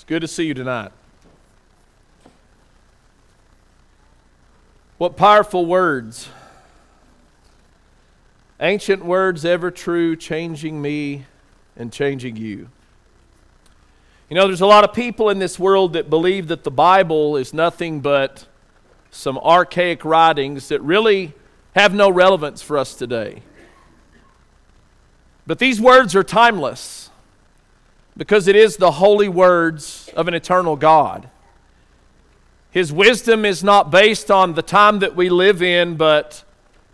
It's good to see you tonight. What powerful words. Ancient words ever true, changing me and changing you. You know, there's a lot of people in this world that believe that the Bible is nothing but some archaic writings that really have no relevance for us today. But these words are timeless because it is the holy words of an eternal God. His wisdom is not based on the time that we live in, but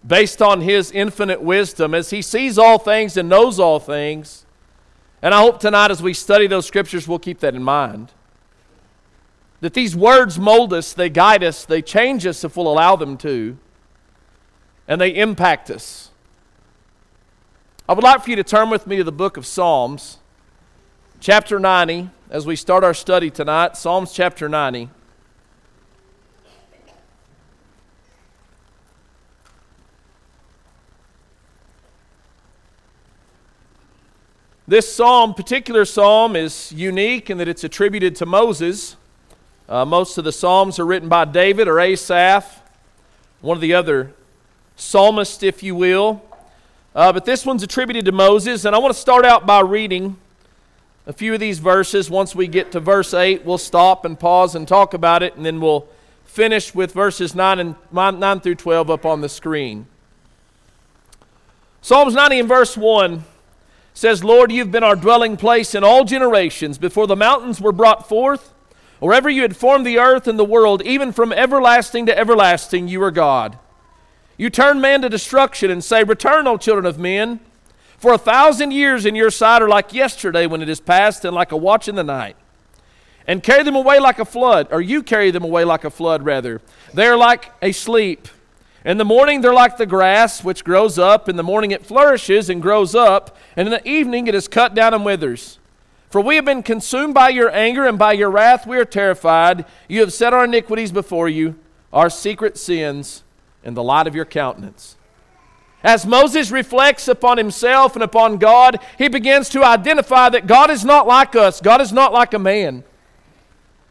based on His infinite wisdom as He sees all things and knows all things. And I hope tonight, as we study those scriptures, we'll keep that in mind. That these words mold us, they guide us, they change us if we'll allow them to, and they impact us. I would like for you to turn with me to the book of Psalms chapter 90, as we start our study tonight, Psalms chapter 90. This psalm, particular psalm, is unique in that it's attributed to Moses. Uh, most of the psalms are written by David or Asaph, one of the other psalmists, if you will. Uh, but this one's attributed to Moses, and I want to start out by reading a few of these verses. Once we get to verse 8, we'll stop and pause and talk about it, and then we'll finish with verses 9, and, 9 through 12 up on the screen. Psalms 90 and verse 1 says, Lord, you've been our dwelling place in all generations. Before the mountains were brought forth, or ever you had formed the earth and the world, even from everlasting to everlasting, you are God. You turn man to destruction and say, Return, O children of men. For a thousand years in your sight are like yesterday when it is past, and like a watch in the night. And carry them away like a flood, or you carry them away like a flood, rather. They are like a sleep. In the morning they're like the grass which grows up. In the morning it flourishes and grows up, and in the evening it is cut down and withers. For we have been consumed by your anger, and by your wrath we are terrified. You have set our iniquities before you, our secret sins, in the light of your countenance. As Moses reflects upon himself and upon God, he begins to identify that God is not like us, God is not like a man.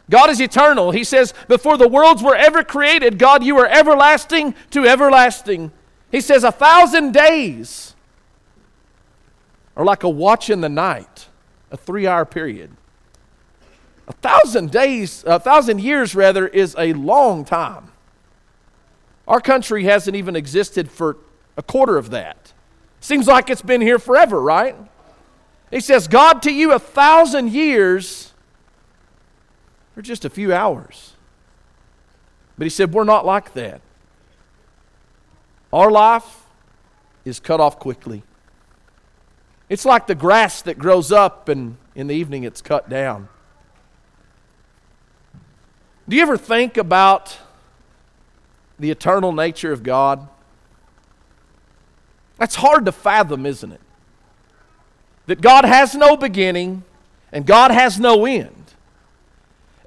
God is eternal. He says, Before the worlds were ever created, God, you are everlasting to everlasting. He says, A thousand days are like a watch in the night, a three hour period. A thousand days, a thousand years rather, is a long time. Our country hasn't even existed for a quarter of that. Seems like it's been here forever, right? He says, God, to you, a thousand years are just a few hours. But he said, We're not like that. Our life is cut off quickly. It's like the grass that grows up and in the evening it's cut down. Do you ever think about the eternal nature of God? That's hard to fathom, isn't it? That God has no beginning and God has no end.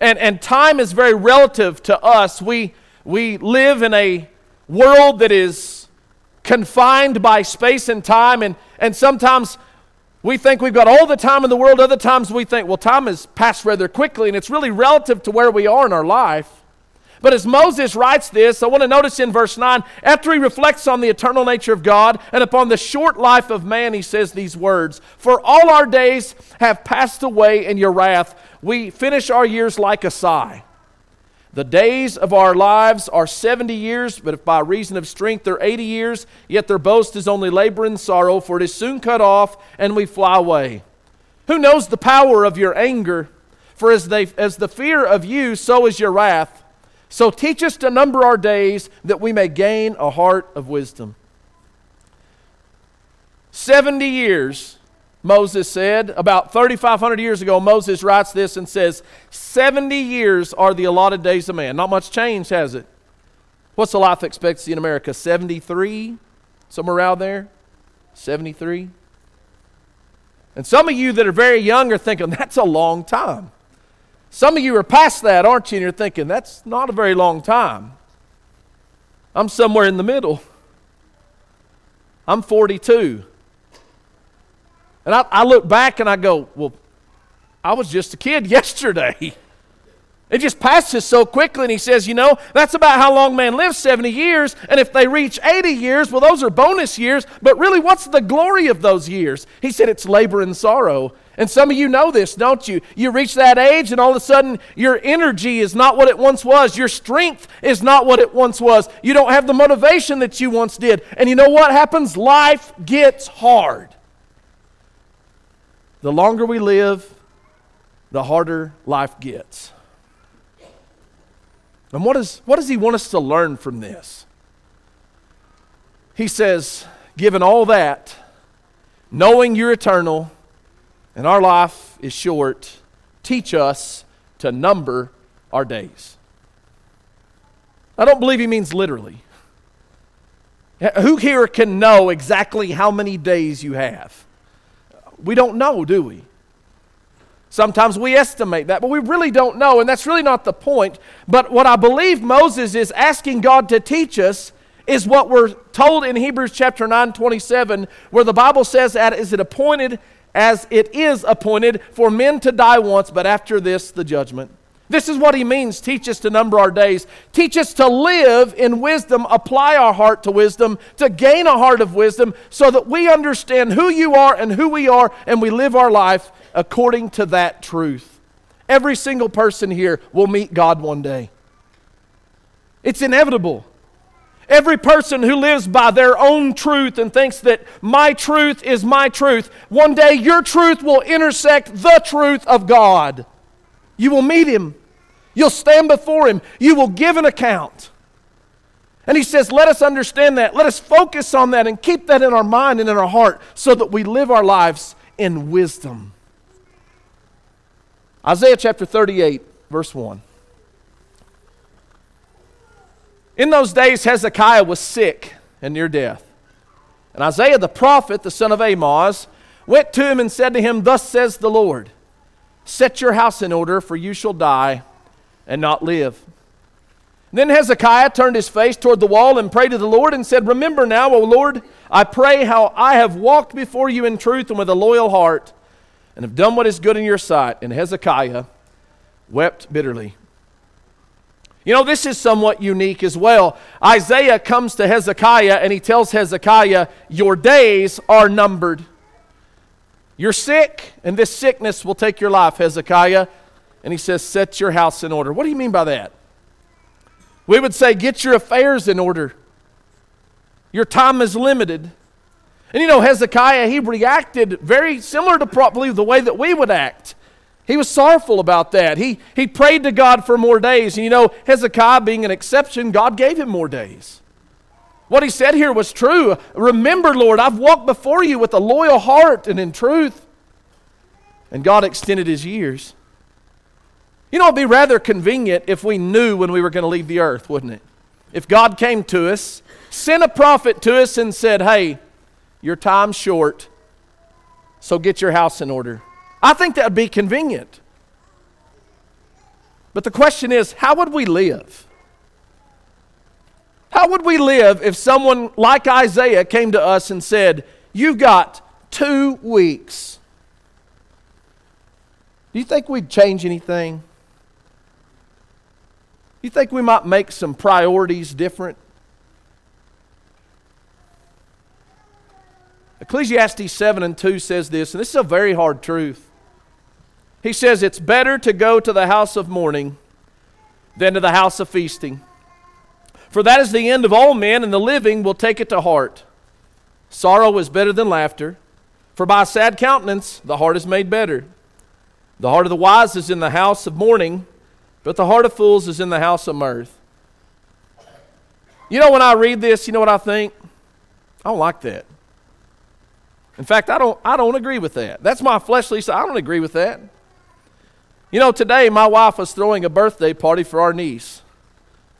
And, and time is very relative to us. We, we live in a world that is confined by space and time, and, and sometimes we think we've got all the time in the world. Other times we think, well, time has passed rather quickly, and it's really relative to where we are in our life. But as Moses writes this, I want to notice in verse 9, after he reflects on the eternal nature of God and upon the short life of man, he says these words For all our days have passed away in your wrath. We finish our years like a sigh. The days of our lives are 70 years, but if by reason of strength they're 80 years, yet their boast is only labor and sorrow, for it is soon cut off and we fly away. Who knows the power of your anger? For as, they, as the fear of you, so is your wrath. So teach us to number our days that we may gain a heart of wisdom. 70 years, Moses said. About 3,500 years ago, Moses writes this and says, 70 years are the allotted days of man. Not much change, has it? What's the life expectancy in America? 73? Somewhere around there? 73? And some of you that are very young are thinking, that's a long time. Some of you are past that, aren't you? And you're thinking, that's not a very long time. I'm somewhere in the middle. I'm 42. And I, I look back and I go, well, I was just a kid yesterday. It just passes so quickly, and he says, You know, that's about how long man lives 70 years. And if they reach 80 years, well, those are bonus years. But really, what's the glory of those years? He said, It's labor and sorrow. And some of you know this, don't you? You reach that age, and all of a sudden, your energy is not what it once was. Your strength is not what it once was. You don't have the motivation that you once did. And you know what happens? Life gets hard. The longer we live, the harder life gets. And what, is, what does he want us to learn from this? He says, given all that, knowing you're eternal and our life is short, teach us to number our days. I don't believe he means literally. Who here can know exactly how many days you have? We don't know, do we? Sometimes we estimate that, but we really don't know, and that's really not the point. But what I believe Moses is asking God to teach us is what we're told in Hebrews chapter 9, 27, where the Bible says that is it appointed as it is appointed for men to die once, but after this, the judgment. This is what he means teach us to number our days. Teach us to live in wisdom, apply our heart to wisdom, to gain a heart of wisdom, so that we understand who you are and who we are, and we live our life according to that truth. Every single person here will meet God one day. It's inevitable. Every person who lives by their own truth and thinks that my truth is my truth, one day your truth will intersect the truth of God. You will meet Him. You'll stand before Him. You will give an account. And He says, let us understand that. Let us focus on that and keep that in our mind and in our heart so that we live our lives in wisdom. Isaiah chapter 38, verse 1. In those days, Hezekiah was sick and near death. And Isaiah the prophet, the son of Amoz, went to him and said to him, Thus says the Lord, Set your house in order, for you shall die and not live. Then Hezekiah turned his face toward the wall and prayed to the Lord and said, Remember now, O Lord, I pray how I have walked before you in truth and with a loyal heart and have done what is good in your sight. And Hezekiah wept bitterly. You know, this is somewhat unique as well. Isaiah comes to Hezekiah and he tells Hezekiah, Your days are numbered. You're sick, and this sickness will take your life, Hezekiah. And he says, Set your house in order. What do you mean by that? We would say, Get your affairs in order. Your time is limited. And you know, Hezekiah, he reacted very similar to probably the way that we would act. He was sorrowful about that. He, he prayed to God for more days. And you know, Hezekiah being an exception, God gave him more days. What he said here was true. Remember, Lord, I've walked before you with a loyal heart and in truth. And God extended his years. You know, it'd be rather convenient if we knew when we were going to leave the earth, wouldn't it? If God came to us, sent a prophet to us, and said, Hey, your time's short, so get your house in order. I think that would be convenient. But the question is, how would we live? How would we live if someone like Isaiah came to us and said, You've got two weeks? Do you think we'd change anything? You think we might make some priorities different? Ecclesiastes 7 and 2 says this, and this is a very hard truth. He says, It's better to go to the house of mourning than to the house of feasting. For that is the end of all men, and the living will take it to heart. Sorrow is better than laughter, for by sad countenance the heart is made better. The heart of the wise is in the house of mourning, but the heart of fools is in the house of mirth. You know, when I read this, you know what I think? I don't like that. In fact, I don't, I don't agree with that. That's my fleshly side. I don't agree with that. You know, today my wife was throwing a birthday party for our niece.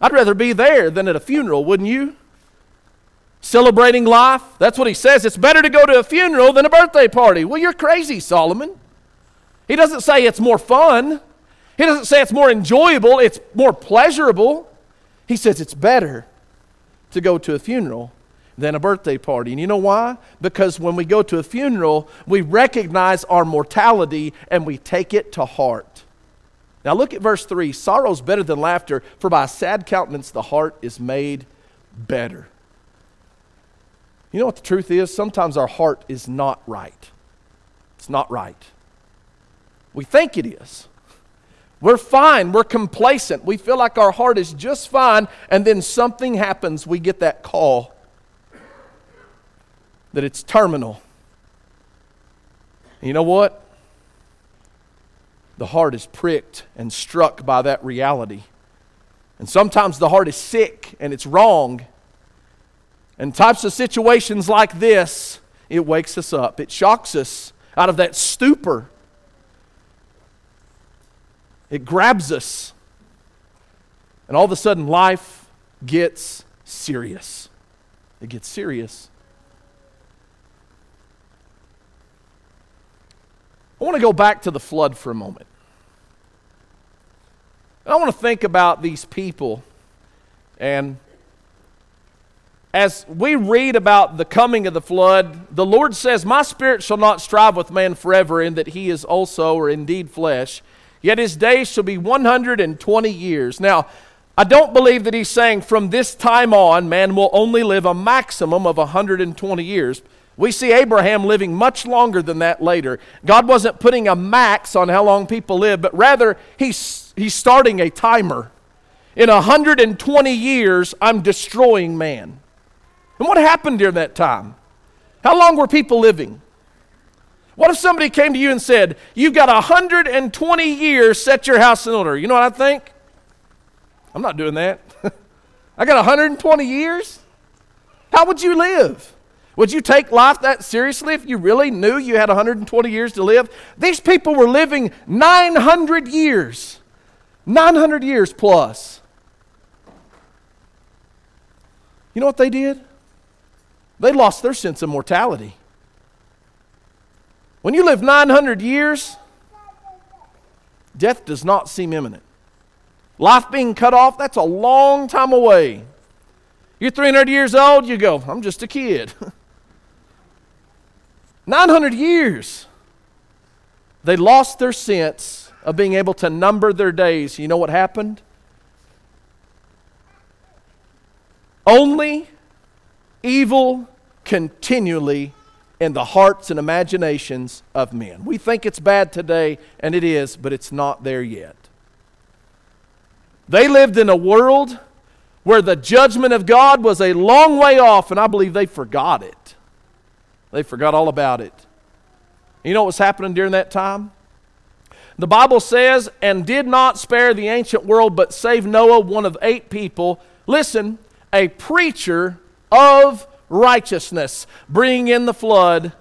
I'd rather be there than at a funeral, wouldn't you? Celebrating life. That's what he says. It's better to go to a funeral than a birthday party. Well, you're crazy, Solomon. He doesn't say it's more fun, he doesn't say it's more enjoyable, it's more pleasurable. He says it's better to go to a funeral than a birthday party. And you know why? Because when we go to a funeral, we recognize our mortality and we take it to heart. Now look at verse 3 Sorrow's better than laughter, for by a sad countenance the heart is made better. You know what the truth is? Sometimes our heart is not right. It's not right. We think it is. We're fine. We're complacent. We feel like our heart is just fine, and then something happens. We get that call that it's terminal. And you know what? The heart is pricked and struck by that reality. And sometimes the heart is sick and it's wrong. And types of situations like this, it wakes us up. It shocks us out of that stupor it grabs us. And all of a sudden, life gets serious. It gets serious. I want to go back to the flood for a moment. And I want to think about these people. And as we read about the coming of the flood, the Lord says, My spirit shall not strive with man forever, in that he is also, or indeed, flesh. Yet his days shall be 120 years. Now, I don't believe that he's saying from this time on, man will only live a maximum of 120 years. We see Abraham living much longer than that later. God wasn't putting a max on how long people live, but rather he's, he's starting a timer. In 120 years, I'm destroying man. And what happened during that time? How long were people living? What if somebody came to you and said, You've got 120 years, set your house in order? You know what I think? I'm not doing that. I got 120 years? How would you live? Would you take life that seriously if you really knew you had 120 years to live? These people were living 900 years. 900 years plus. You know what they did? They lost their sense of mortality. When you live 900 years, death does not seem imminent. Life being cut off, that's a long time away. You're 300 years old, you go, I'm just a kid. 900 years. They lost their sense of being able to number their days. You know what happened? Only evil continually in the hearts and imaginations of men. We think it's bad today, and it is, but it's not there yet. They lived in a world where the judgment of God was a long way off, and I believe they forgot it. They forgot all about it. You know what was happening during that time? The Bible says, and did not spare the ancient world, but saved Noah, one of eight people. Listen, a preacher of righteousness, bringing in the flood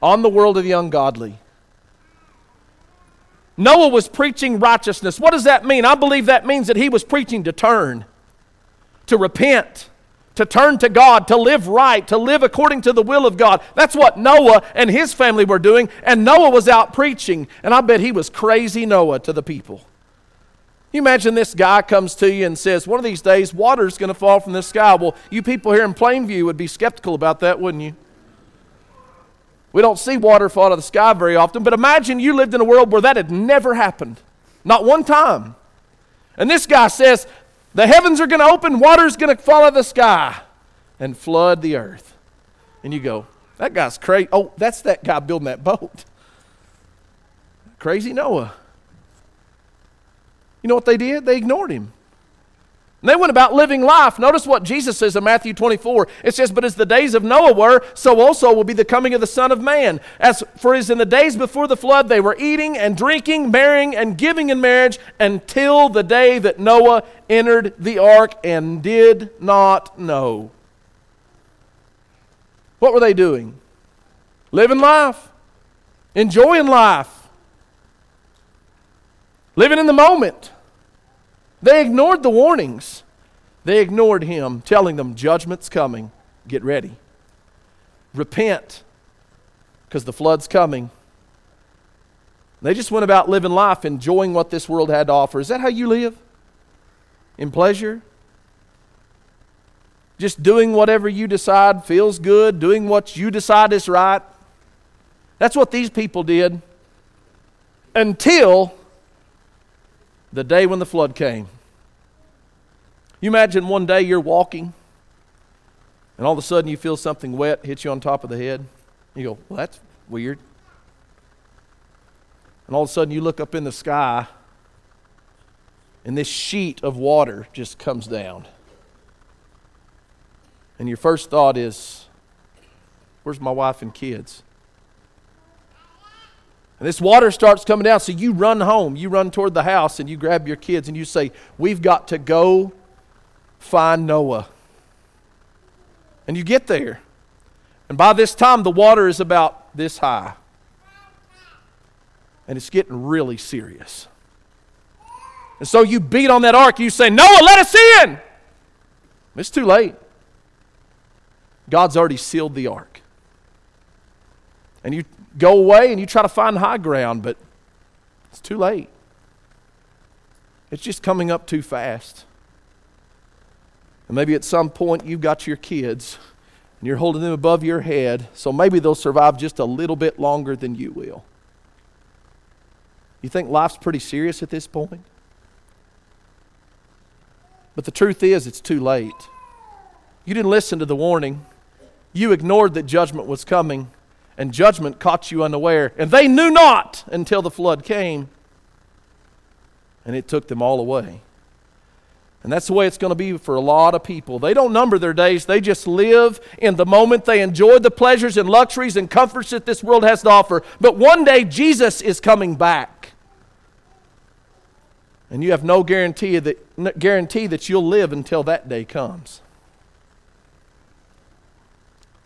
on the world of the ungodly. Noah was preaching righteousness. What does that mean? I believe that means that he was preaching to turn, to repent, to turn to God, to live right, to live according to the will of God. That's what Noah and his family were doing, and Noah was out preaching, and I bet he was crazy Noah to the people. You imagine this guy comes to you and says, One of these days, water's going to fall from the sky. Well, you people here in Plainview would be skeptical about that, wouldn't you? We don't see water fall out of the sky very often, but imagine you lived in a world where that had never happened. Not one time. And this guy says, The heavens are going to open, water's going to fall out of the sky and flood the earth. And you go, That guy's crazy. Oh, that's that guy building that boat. Crazy Noah. You know what they did? They ignored him. And they went about living life. Notice what Jesus says in Matthew 24. It says, But as the days of Noah were, so also will be the coming of the Son of Man. As for as in the days before the flood, they were eating and drinking, marrying and giving in marriage until the day that Noah entered the ark and did not know. What were they doing? Living life, enjoying life living in the moment. They ignored the warnings. They ignored him telling them judgment's coming. Get ready. Repent because the flood's coming. They just went about living life, enjoying what this world had to offer. Is that how you live? In pleasure? just doing whatever you decide feels good, doing what you decide is right. That's what these people did until the day when the flood came. You imagine one day you're walking and all of a sudden you feel something wet hit you on top of the head. You go, well, that's weird. And all of a sudden you look up in the sky and this sheet of water just comes down. And your first thought is, Where's my wife and kids? And this water starts coming down, so you run home. You run toward the house and you grab your kids and you say, We've got to go find Noah. And you get there. And by this time, the water is about this high. And it's getting really serious. And so you beat on that ark, you say, Noah, let us in. It's too late. God's already sealed the ark. And you go away and you try to find high ground, but it's too late. It's just coming up too fast. And maybe at some point you've got your kids and you're holding them above your head, so maybe they'll survive just a little bit longer than you will. You think life's pretty serious at this point? But the truth is, it's too late. You didn't listen to the warning. You ignored that judgment was coming, and judgment caught you unaware. And they knew not until the flood came, and it took them all away. And that's the way it's going to be for a lot of people. They don't number their days, they just live in the moment. They enjoy the pleasures and luxuries and comforts that this world has to offer. But one day, Jesus is coming back. And you have no guarantee that, guarantee that you'll live until that day comes.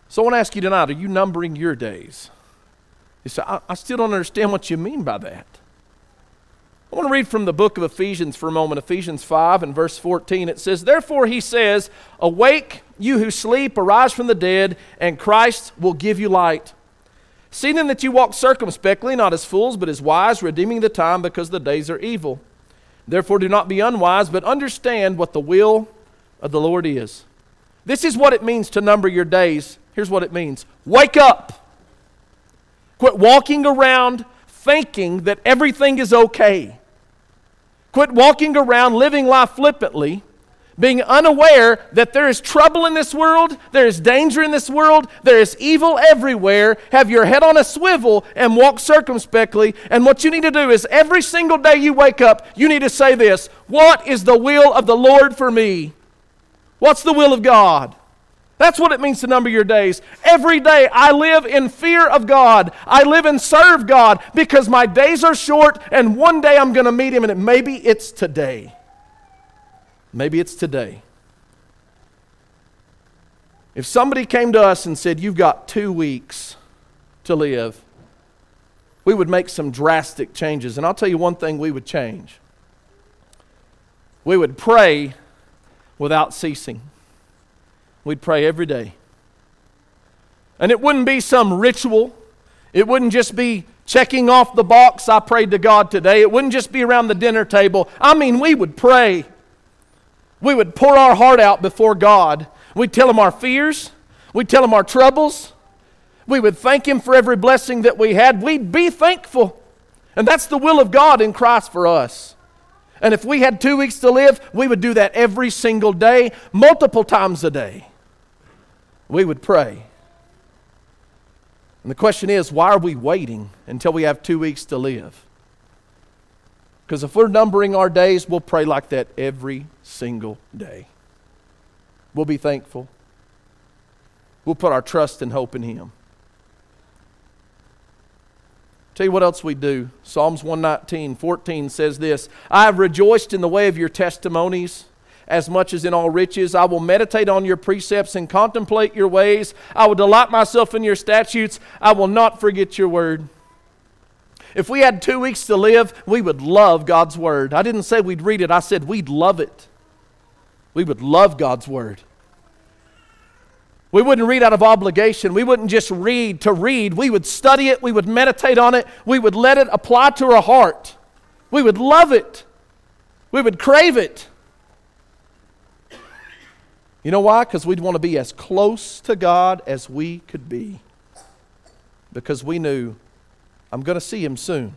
So I want to ask you tonight are you numbering your days? You say, I, I still don't understand what you mean by that. I want to read from the book of Ephesians for a moment, Ephesians 5 and verse 14. It says, Therefore he says, Awake, you who sleep, arise from the dead, and Christ will give you light. See then that you walk circumspectly, not as fools, but as wise, redeeming the time, because the days are evil. Therefore do not be unwise, but understand what the will of the Lord is. This is what it means to number your days. Here's what it means Wake up. Quit walking around thinking that everything is okay. Quit walking around living life flippantly, being unaware that there is trouble in this world, there is danger in this world, there is evil everywhere. Have your head on a swivel and walk circumspectly. And what you need to do is every single day you wake up, you need to say this What is the will of the Lord for me? What's the will of God? That's what it means to number your days. Every day I live in fear of God. I live and serve God because my days are short and one day I'm going to meet Him and maybe it's today. Maybe it's today. If somebody came to us and said, You've got two weeks to live, we would make some drastic changes. And I'll tell you one thing we would change we would pray without ceasing. We'd pray every day. And it wouldn't be some ritual, it wouldn't just be checking off the box, I prayed to God today. It wouldn't just be around the dinner table. I mean, we would pray. We would pour our heart out before God. We'd tell Him our fears, we'd tell Him our troubles. We would thank Him for every blessing that we had. We'd be thankful. And that's the will of God in Christ for us. And if we had two weeks to live, we would do that every single day, multiple times a day we would pray. And the question is, why are we waiting until we have two weeks to live? Because if we're numbering our days, we'll pray like that every single day. We'll be thankful. We'll put our trust and hope in Him. Tell you what else we do. Psalms 119, 14 says this I have rejoiced in the way of your testimonies as much as in all riches. I will meditate on your precepts and contemplate your ways. I will delight myself in your statutes. I will not forget your word. If we had two weeks to live, we would love God's word. I didn't say we'd read it, I said we'd love it. We would love God's word. We wouldn't read out of obligation. We wouldn't just read to read. We would study it. We would meditate on it. We would let it apply to our heart. We would love it. We would crave it. You know why? Because we'd want to be as close to God as we could be. Because we knew, I'm going to see him soon.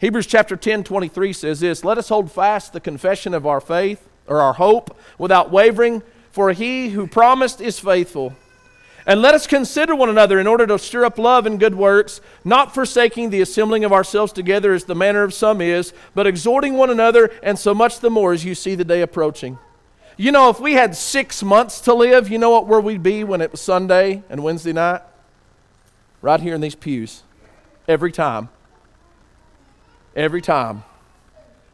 Hebrews chapter 10, 23 says this Let us hold fast the confession of our faith, or our hope, without wavering, for he who promised is faithful. And let us consider one another in order to stir up love and good works, not forsaking the assembling of ourselves together as the manner of some is, but exhorting one another, and so much the more as you see the day approaching. You know, if we had six months to live, you know what where we'd be when it was Sunday and Wednesday night? Right here in these pews. Every time. Every time.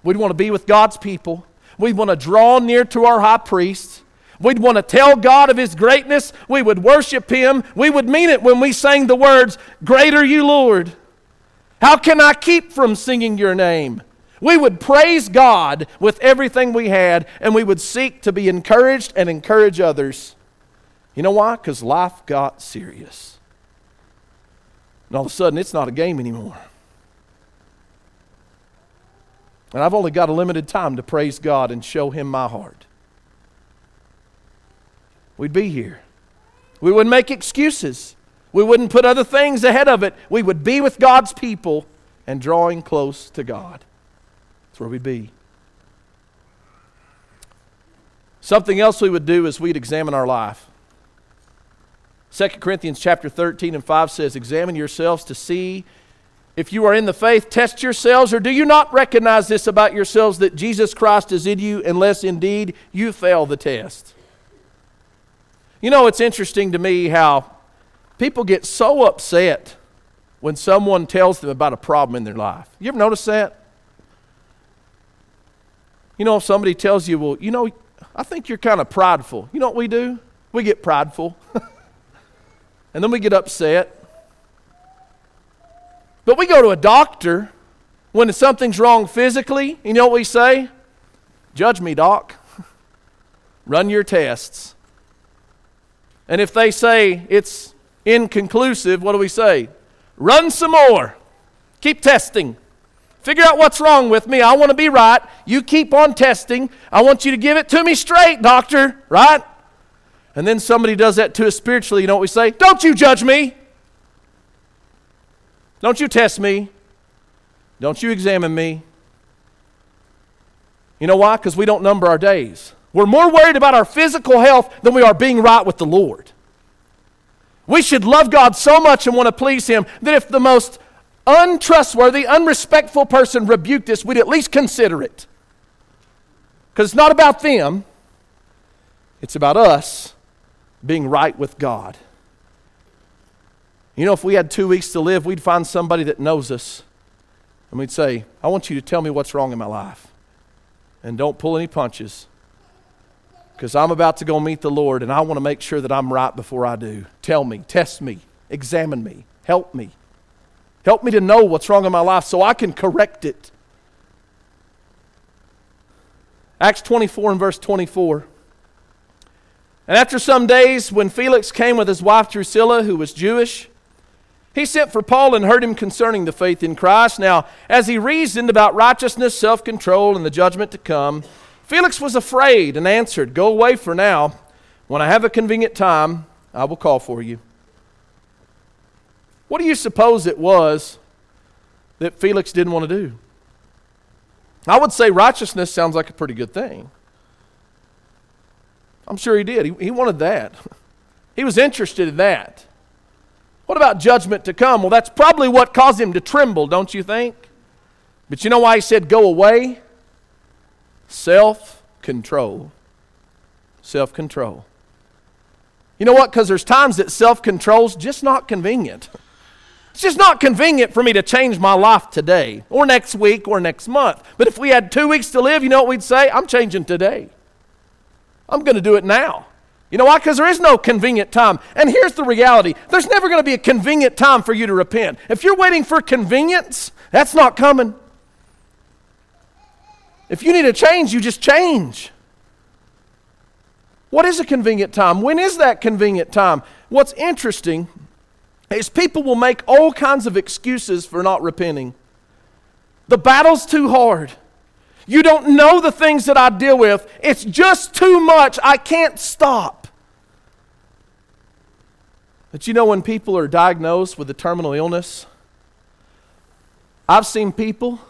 We'd want to be with God's people. We'd want to draw near to our high priest. We'd want to tell God of His greatness. We would worship Him. We would mean it when we sang the words, Great are you, Lord. How can I keep from singing your name? We would praise God with everything we had, and we would seek to be encouraged and encourage others. You know why? Because life got serious. And all of a sudden, it's not a game anymore. And I've only got a limited time to praise God and show Him my heart we'd be here. We wouldn't make excuses. We wouldn't put other things ahead of it. We would be with God's people and drawing close to God. That's where we'd be. Something else we would do is we'd examine our life. 2 Corinthians chapter 13 and 5 says, Examine yourselves to see if you are in the faith, test yourselves, or do you not recognize this about yourselves that Jesus Christ is in you, unless indeed you fail the test? You know, it's interesting to me how people get so upset when someone tells them about a problem in their life. You ever notice that? You know, if somebody tells you, well, you know, I think you're kind of prideful. You know what we do? We get prideful. and then we get upset. But we go to a doctor when something's wrong physically. You know what we say? Judge me, doc. Run your tests. And if they say it's inconclusive, what do we say? Run some more. Keep testing. Figure out what's wrong with me. I want to be right. You keep on testing. I want you to give it to me straight, doctor, right? And then somebody does that to us spiritually. You know what we say? Don't you judge me. Don't you test me. Don't you examine me. You know why? Because we don't number our days. We're more worried about our physical health than we are being right with the Lord. We should love God so much and want to please Him that if the most untrustworthy, unrespectful person rebuked us, we'd at least consider it. Because it's not about them, it's about us being right with God. You know, if we had two weeks to live, we'd find somebody that knows us and we'd say, I want you to tell me what's wrong in my life. And don't pull any punches because I'm about to go meet the Lord and I want to make sure that I'm right before I do. Tell me, test me, examine me, help me. Help me to know what's wrong in my life so I can correct it. Acts 24 and verse 24. And after some days, when Felix came with his wife Drusilla, who was Jewish, he sent for Paul and heard him concerning the faith in Christ. Now, as he reasoned about righteousness, self control, and the judgment to come, Felix was afraid and answered, Go away for now. When I have a convenient time, I will call for you. What do you suppose it was that Felix didn't want to do? I would say righteousness sounds like a pretty good thing. I'm sure he did. He, he wanted that. He was interested in that. What about judgment to come? Well, that's probably what caused him to tremble, don't you think? But you know why he said, Go away? Self control. Self control. You know what? Because there's times that self control's just not convenient. It's just not convenient for me to change my life today or next week or next month. But if we had two weeks to live, you know what we'd say? I'm changing today. I'm going to do it now. You know why? Because there is no convenient time. And here's the reality there's never going to be a convenient time for you to repent. If you're waiting for convenience, that's not coming. If you need a change, you just change. What is a convenient time? When is that convenient time? What's interesting is people will make all kinds of excuses for not repenting. The battle's too hard. You don't know the things that I deal with. It's just too much. I can't stop. But you know, when people are diagnosed with a terminal illness, I've seen people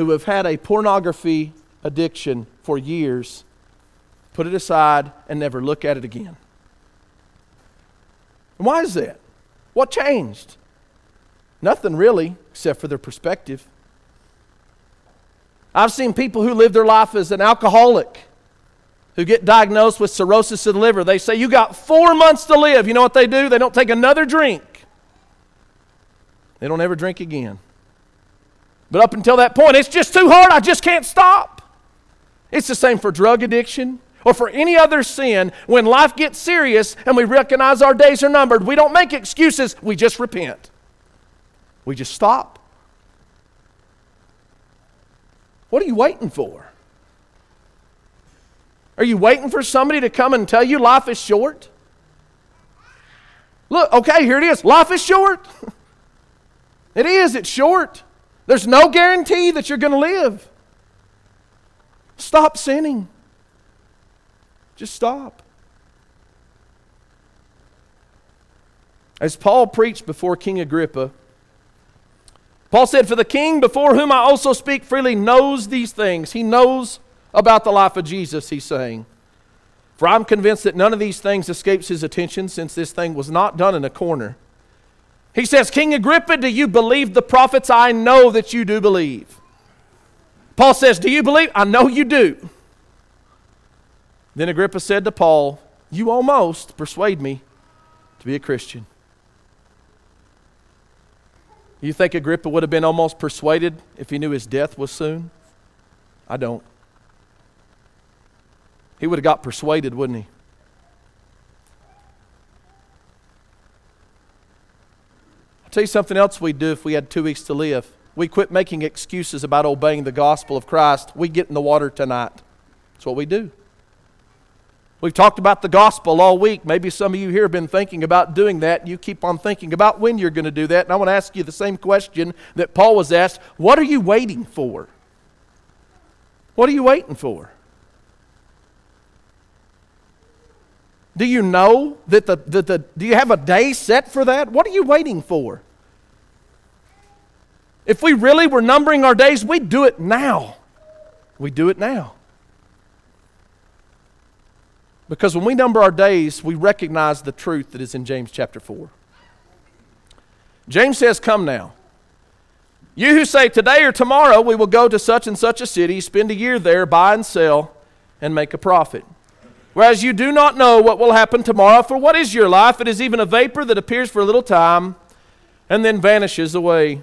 who have had a pornography addiction for years put it aside and never look at it again. And why is that? What changed? Nothing really, except for their perspective. I've seen people who live their life as an alcoholic who get diagnosed with cirrhosis of the liver. They say, You got four months to live. You know what they do? They don't take another drink, they don't ever drink again. But up until that point, it's just too hard. I just can't stop. It's the same for drug addiction or for any other sin. When life gets serious and we recognize our days are numbered, we don't make excuses, we just repent. We just stop. What are you waiting for? Are you waiting for somebody to come and tell you life is short? Look, okay, here it is. Life is short. it is, it's short. There's no guarantee that you're going to live. Stop sinning. Just stop. As Paul preached before King Agrippa, Paul said, For the king before whom I also speak freely knows these things. He knows about the life of Jesus, he's saying. For I'm convinced that none of these things escapes his attention since this thing was not done in a corner. He says, King Agrippa, do you believe the prophets? I know that you do believe. Paul says, Do you believe? I know you do. Then Agrippa said to Paul, You almost persuade me to be a Christian. You think Agrippa would have been almost persuaded if he knew his death was soon? I don't. He would have got persuaded, wouldn't he? I'll tell you something else we'd do if we had two weeks to live. We quit making excuses about obeying the gospel of Christ. We get in the water tonight. That's what we do. We've talked about the gospel all week. Maybe some of you here have been thinking about doing that. You keep on thinking about when you're going to do that. And I want to ask you the same question that Paul was asked What are you waiting for? What are you waiting for? Do you know that the, that the do you have a day set for that? What are you waiting for? If we really were numbering our days, we'd do it now. We do it now. Because when we number our days, we recognize the truth that is in James chapter 4. James says, Come now. You who say, Today or tomorrow we will go to such and such a city, spend a year there, buy and sell, and make a profit. Whereas you do not know what will happen tomorrow, for what is your life? It is even a vapor that appears for a little time and then vanishes away.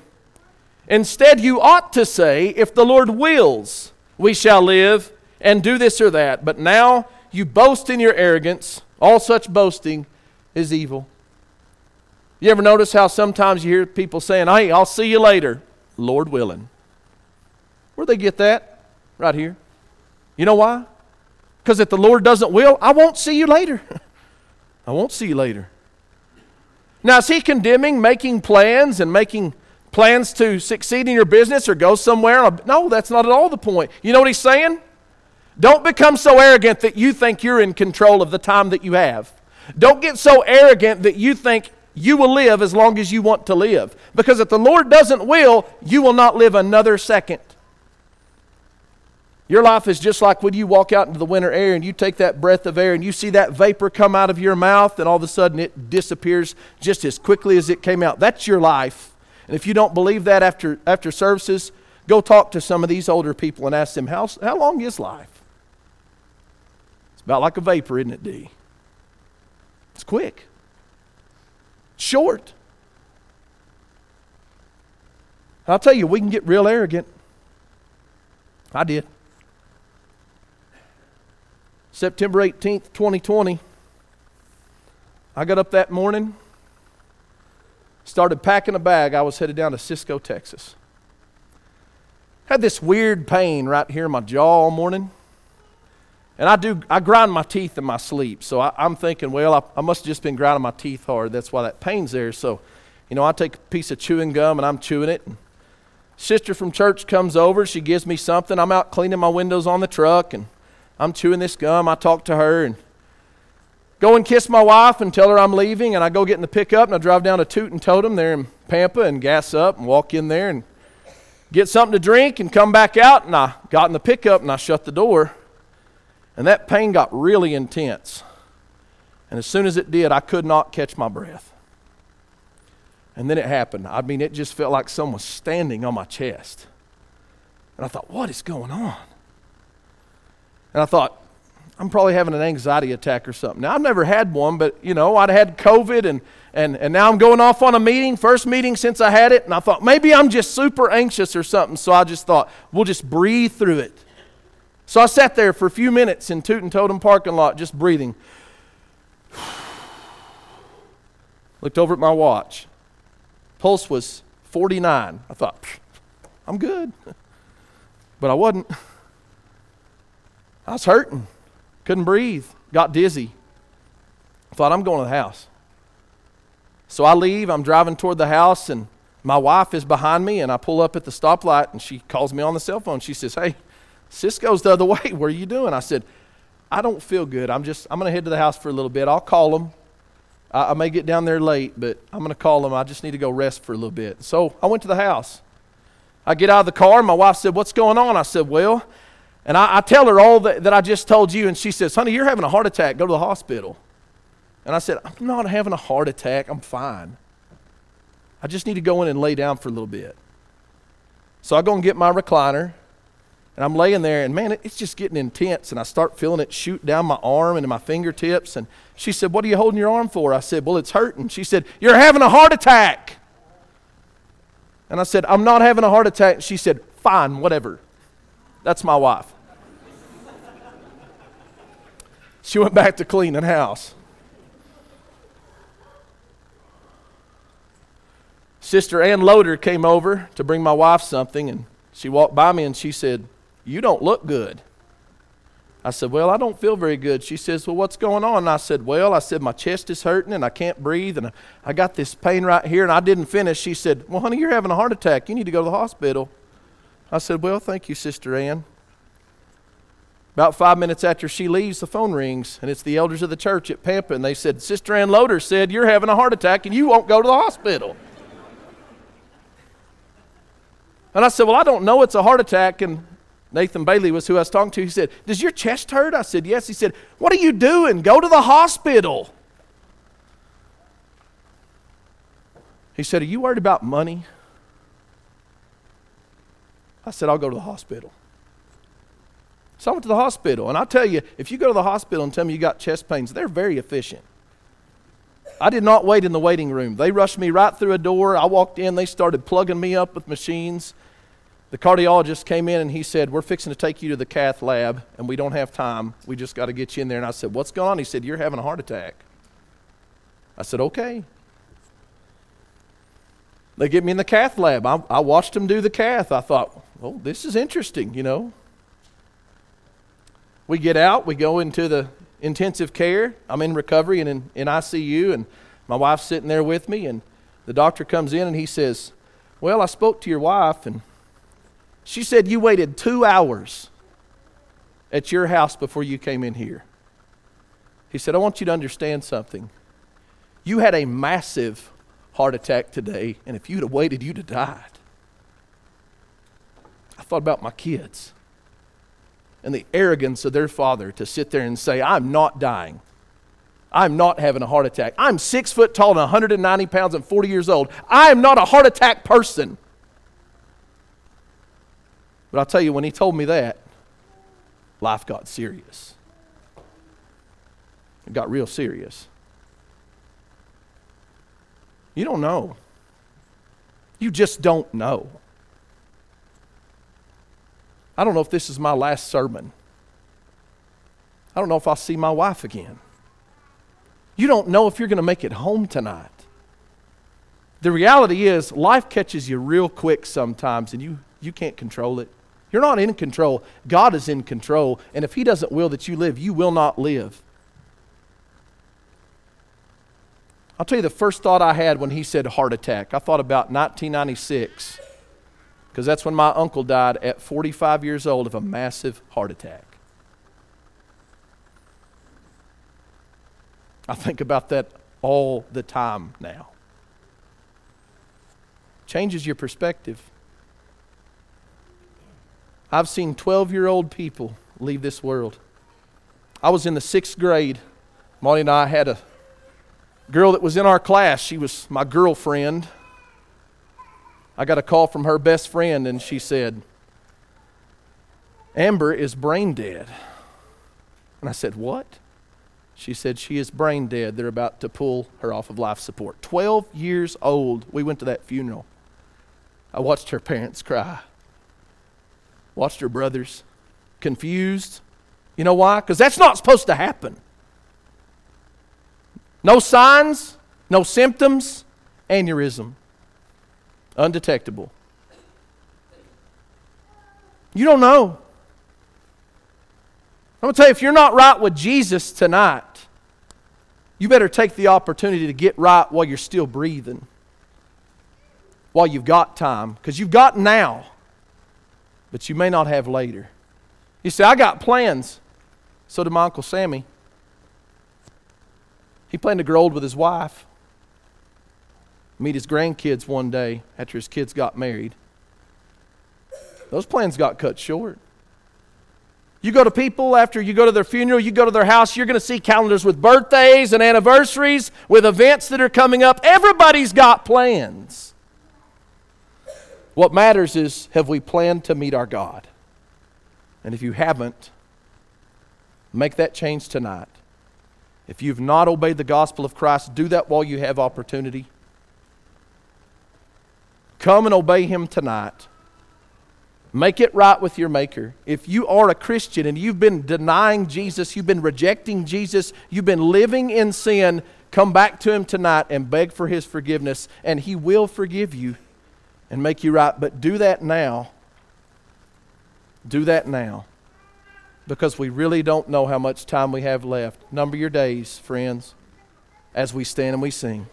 Instead, you ought to say, If the Lord wills, we shall live and do this or that. But now, you boast in your arrogance. All such boasting is evil. You ever notice how sometimes you hear people saying, Hey, I'll see you later, Lord willing? Where'd they get that? Right here. You know why? Because if the Lord doesn't will, I won't see you later. I won't see you later. Now, is he condemning making plans and making plans to succeed in your business or go somewhere? No, that's not at all the point. You know what he's saying? Don't become so arrogant that you think you're in control of the time that you have. Don't get so arrogant that you think you will live as long as you want to live. Because if the Lord doesn't will, you will not live another second. Your life is just like when you walk out into the winter air and you take that breath of air and you see that vapor come out of your mouth and all of a sudden it disappears just as quickly as it came out. That's your life. And if you don't believe that after, after services, go talk to some of these older people and ask them, how, how long is life? It's about like a vapor, isn't it, D? It's quick, short. I'll tell you, we can get real arrogant. I did. September 18th, 2020. I got up that morning, started packing a bag. I was headed down to Cisco, Texas. Had this weird pain right here in my jaw all morning. And I do, I grind my teeth in my sleep. So I, am thinking, well, I, I must have just been grinding my teeth hard. That's why that pain's there. So, you know, I take a piece of chewing gum and I'm chewing it. Sister from church comes over. She gives me something. I'm out cleaning my windows on the truck and I'm chewing this gum. I talk to her and go and kiss my wife and tell her I'm leaving. And I go get in the pickup and I drive down to Toot and Totum there in Pampa and gas up and walk in there and get something to drink and come back out. And I got in the pickup and I shut the door. And that pain got really intense. And as soon as it did, I could not catch my breath. And then it happened. I mean, it just felt like someone was standing on my chest. And I thought, what is going on? And I thought, I'm probably having an anxiety attack or something. Now, I've never had one, but, you know, I'd had COVID and, and, and now I'm going off on a meeting, first meeting since I had it. And I thought, maybe I'm just super anxious or something. So I just thought, we'll just breathe through it. So I sat there for a few minutes in Toot and Totum parking lot, just breathing. Looked over at my watch. Pulse was 49. I thought, I'm good. But I wasn't. I was hurting. Couldn't breathe. Got dizzy. Thought, I'm going to the house. So I leave. I'm driving toward the house, and my wife is behind me, and I pull up at the stoplight, and she calls me on the cell phone. She says, Hey, Cisco's the other way. What are you doing? I said, I don't feel good. I'm just, I'm going to head to the house for a little bit. I'll call them. I, I may get down there late, but I'm going to call them. I just need to go rest for a little bit. So I went to the house. I get out of the car, and my wife said, What's going on? I said, Well, and I, I tell her all that, that I just told you, and she says, Honey, you're having a heart attack. Go to the hospital. And I said, I'm not having a heart attack. I'm fine. I just need to go in and lay down for a little bit. So I go and get my recliner, and I'm laying there, and man, it's just getting intense. And I start feeling it shoot down my arm and my fingertips. And she said, What are you holding your arm for? I said, Well, it's hurting. She said, You're having a heart attack. And I said, I'm not having a heart attack. She said, Fine, whatever. That's my wife. She went back to cleaning house. Sister Ann Loader came over to bring my wife something, and she walked by me and she said, You don't look good. I said, Well, I don't feel very good. She says, Well, what's going on? And I said, Well, I said, My chest is hurting and I can't breathe and I got this pain right here and I didn't finish. She said, Well, honey, you're having a heart attack. You need to go to the hospital. I said, Well, thank you, Sister Ann. About five minutes after she leaves, the phone rings, and it's the elders of the church at Pampa, and they said, Sister Ann Loader said, You're having a heart attack and you won't go to the hospital. And I said, Well, I don't know it's a heart attack. And Nathan Bailey was who I was talking to. He said, Does your chest hurt? I said, Yes. He said, What are you doing? Go to the hospital. He said, Are you worried about money? I said, I'll go to the hospital. So I went to the hospital, and I tell you, if you go to the hospital and tell me you got chest pains, they're very efficient. I did not wait in the waiting room. They rushed me right through a door. I walked in, they started plugging me up with machines. The cardiologist came in and he said, We're fixing to take you to the cath lab, and we don't have time. We just got to get you in there. And I said, What's going on? He said, You're having a heart attack. I said, Okay. They get me in the cath lab. I, I watched them do the cath. I thought, Oh, this is interesting, you know. We get out, we go into the intensive care. I'm in recovery and in, in ICU, and my wife's sitting there with me. And the doctor comes in and he says, Well, I spoke to your wife, and she said you waited two hours at your house before you came in here. He said, I want you to understand something. You had a massive heart attack today, and if you'd have waited, you'd have died. I thought about my kids and the arrogance of their father to sit there and say, I'm not dying. I'm not having a heart attack. I'm six foot tall and 190 pounds and 40 years old. I am not a heart attack person. But I'll tell you, when he told me that, life got serious. It got real serious. You don't know. You just don't know. I don't know if this is my last sermon. I don't know if I'll see my wife again. You don't know if you're going to make it home tonight. The reality is, life catches you real quick sometimes, and you, you can't control it. You're not in control. God is in control. And if He doesn't will that you live, you will not live. I'll tell you the first thought I had when He said heart attack. I thought about 1996 Because that's when my uncle died at 45 years old of a massive heart attack. I think about that all the time now. Changes your perspective. I've seen 12 year old people leave this world. I was in the sixth grade. Molly and I had a girl that was in our class. She was my girlfriend. I got a call from her best friend, and she said, Amber is brain dead. And I said, What? She said, She is brain dead. They're about to pull her off of life support. 12 years old. We went to that funeral. I watched her parents cry, watched her brothers confused. You know why? Because that's not supposed to happen. No signs, no symptoms, aneurysm. Undetectable. You don't know. I'm going to tell you, if you're not right with Jesus tonight, you better take the opportunity to get right while you're still breathing, while you've got time, because you've got now, but you may not have later. You say, I got plans. So did my Uncle Sammy. He planned to grow old with his wife, meet his grandkids one day after his kids got married. Those plans got cut short. You go to people after you go to their funeral, you go to their house, you're going to see calendars with birthdays and anniversaries, with events that are coming up. Everybody's got plans. What matters is have we planned to meet our God? And if you haven't, make that change tonight. If you've not obeyed the gospel of Christ, do that while you have opportunity. Come and obey Him tonight. Make it right with your Maker. If you are a Christian and you've been denying Jesus, you've been rejecting Jesus, you've been living in sin, come back to Him tonight and beg for His forgiveness, and He will forgive you and make you right. But do that now. Do that now. Because we really don't know how much time we have left. Number your days, friends, as we stand and we sing.